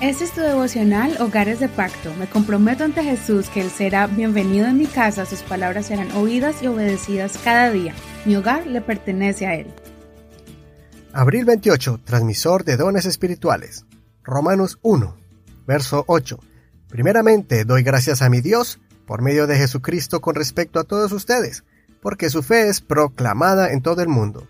Este es tu devocional Hogares de Pacto. Me comprometo ante Jesús que Él será bienvenido en mi casa, sus palabras serán oídas y obedecidas cada día. Mi hogar le pertenece a Él. Abril 28, transmisor de dones espirituales. Romanos 1, verso 8. Primeramente doy gracias a mi Dios por medio de Jesucristo con respecto a todos ustedes, porque su fe es proclamada en todo el mundo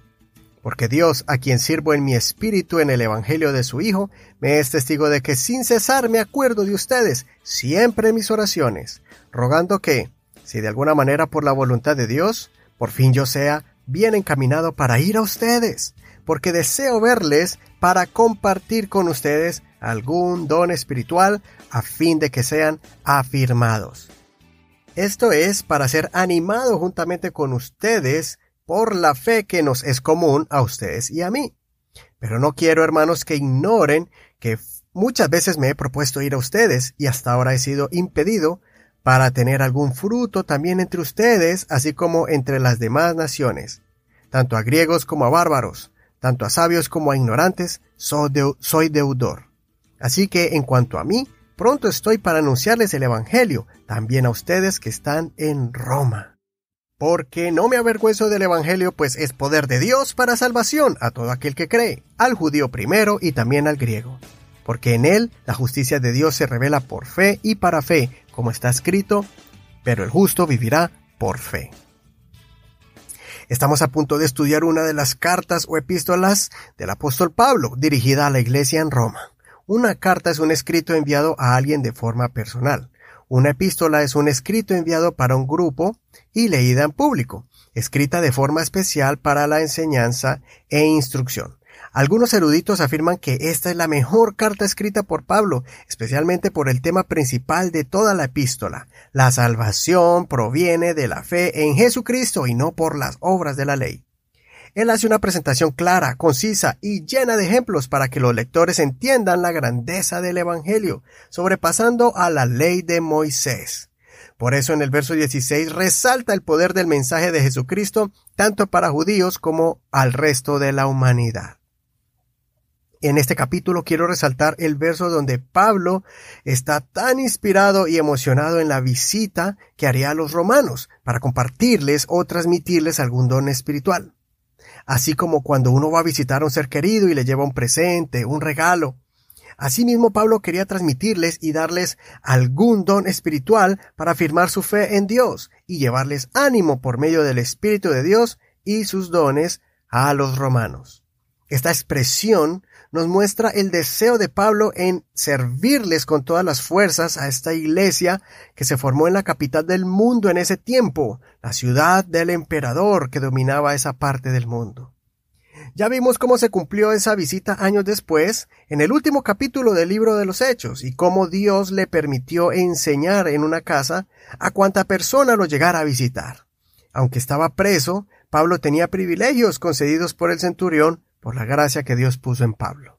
porque Dios, a quien sirvo en mi espíritu en el Evangelio de su Hijo, me es testigo de que sin cesar me acuerdo de ustedes, siempre en mis oraciones, rogando que, si de alguna manera por la voluntad de Dios, por fin yo sea bien encaminado para ir a ustedes, porque deseo verles para compartir con ustedes algún don espiritual a fin de que sean afirmados. Esto es para ser animado juntamente con ustedes por la fe que nos es común a ustedes y a mí. Pero no quiero, hermanos, que ignoren que muchas veces me he propuesto ir a ustedes y hasta ahora he sido impedido para tener algún fruto también entre ustedes, así como entre las demás naciones, tanto a griegos como a bárbaros, tanto a sabios como a ignorantes, soy, deudor. Así que en cuanto a mí, pronto estoy para anunciarles el Evangelio, también a ustedes que están en Roma porque no me avergüenzo del Evangelio, pues es poder de Dios para salvación a todo aquel que cree, al judío primero y también al griego. Porque en él la justicia de Dios se revela por fe y para fe, como está escrito, pero el justo vivirá por fe. Estamos a punto de estudiar una de las cartas o epístolas del apóstol Pablo, dirigida a la iglesia en Roma. Una carta es un escrito enviado a alguien de forma personal. Una epístola es un escrito enviado para un grupo y leída en público, escrita de forma especial para la enseñanza e instrucción. Algunos eruditos afirman que esta es la mejor carta escrita por Pablo, especialmente por el tema principal de toda la epístola. La salvación proviene de la fe en Jesucristo y no por las obras de la ley. Él hace una presentación clara, concisa y llena de ejemplos para que los lectores entiendan la grandeza del Evangelio, sobrepasando a la ley de Moisés. Por eso en el verso 16 resalta el poder del mensaje de Jesucristo tanto para judíos como al resto de la humanidad. En este capítulo quiero resaltar el verso donde Pablo está tan inspirado y emocionado en la visita que haría a los romanos para compartirles o transmitirles algún don espiritual así como cuando uno va a visitar a un ser querido y le lleva un presente, un regalo. Asimismo, Pablo quería transmitirles y darles algún don espiritual para afirmar su fe en Dios y llevarles ánimo por medio del Espíritu de Dios y sus dones a los romanos. Esta expresión nos muestra el deseo de Pablo en servirles con todas las fuerzas a esta iglesia que se formó en la capital del mundo en ese tiempo, la ciudad del emperador que dominaba esa parte del mundo. Ya vimos cómo se cumplió esa visita años después, en el último capítulo del libro de los Hechos, y cómo Dios le permitió enseñar en una casa a cuanta persona lo llegara a visitar. Aunque estaba preso, Pablo tenía privilegios concedidos por el centurión por la gracia que Dios puso en Pablo.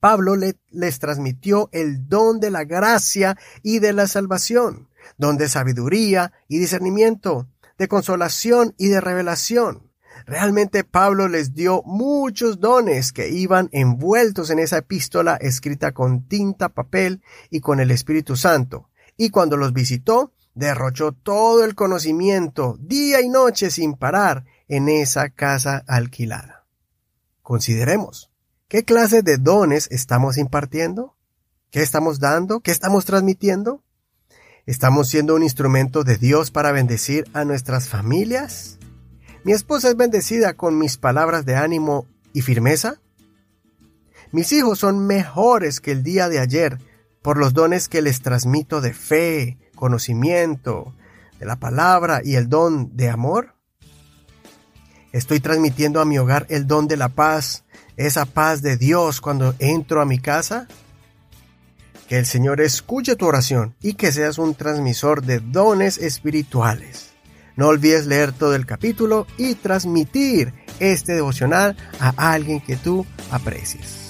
Pablo les transmitió el don de la gracia y de la salvación, don de sabiduría y discernimiento, de consolación y de revelación. Realmente Pablo les dio muchos dones que iban envueltos en esa epístola escrita con tinta, papel y con el Espíritu Santo. Y cuando los visitó, derrochó todo el conocimiento, día y noche sin parar, en esa casa alquilada. Consideremos, ¿qué clase de dones estamos impartiendo? ¿Qué estamos dando? ¿Qué estamos transmitiendo? ¿Estamos siendo un instrumento de Dios para bendecir a nuestras familias? ¿Mi esposa es bendecida con mis palabras de ánimo y firmeza? Mis hijos son mejores que el día de ayer por los dones que les transmito de fe, conocimiento, de la palabra y el don de amor. Estoy transmitiendo a mi hogar el don de la paz, esa paz de Dios cuando entro a mi casa. Que el Señor escuche tu oración y que seas un transmisor de dones espirituales. No olvides leer todo el capítulo y transmitir este devocional a alguien que tú aprecies.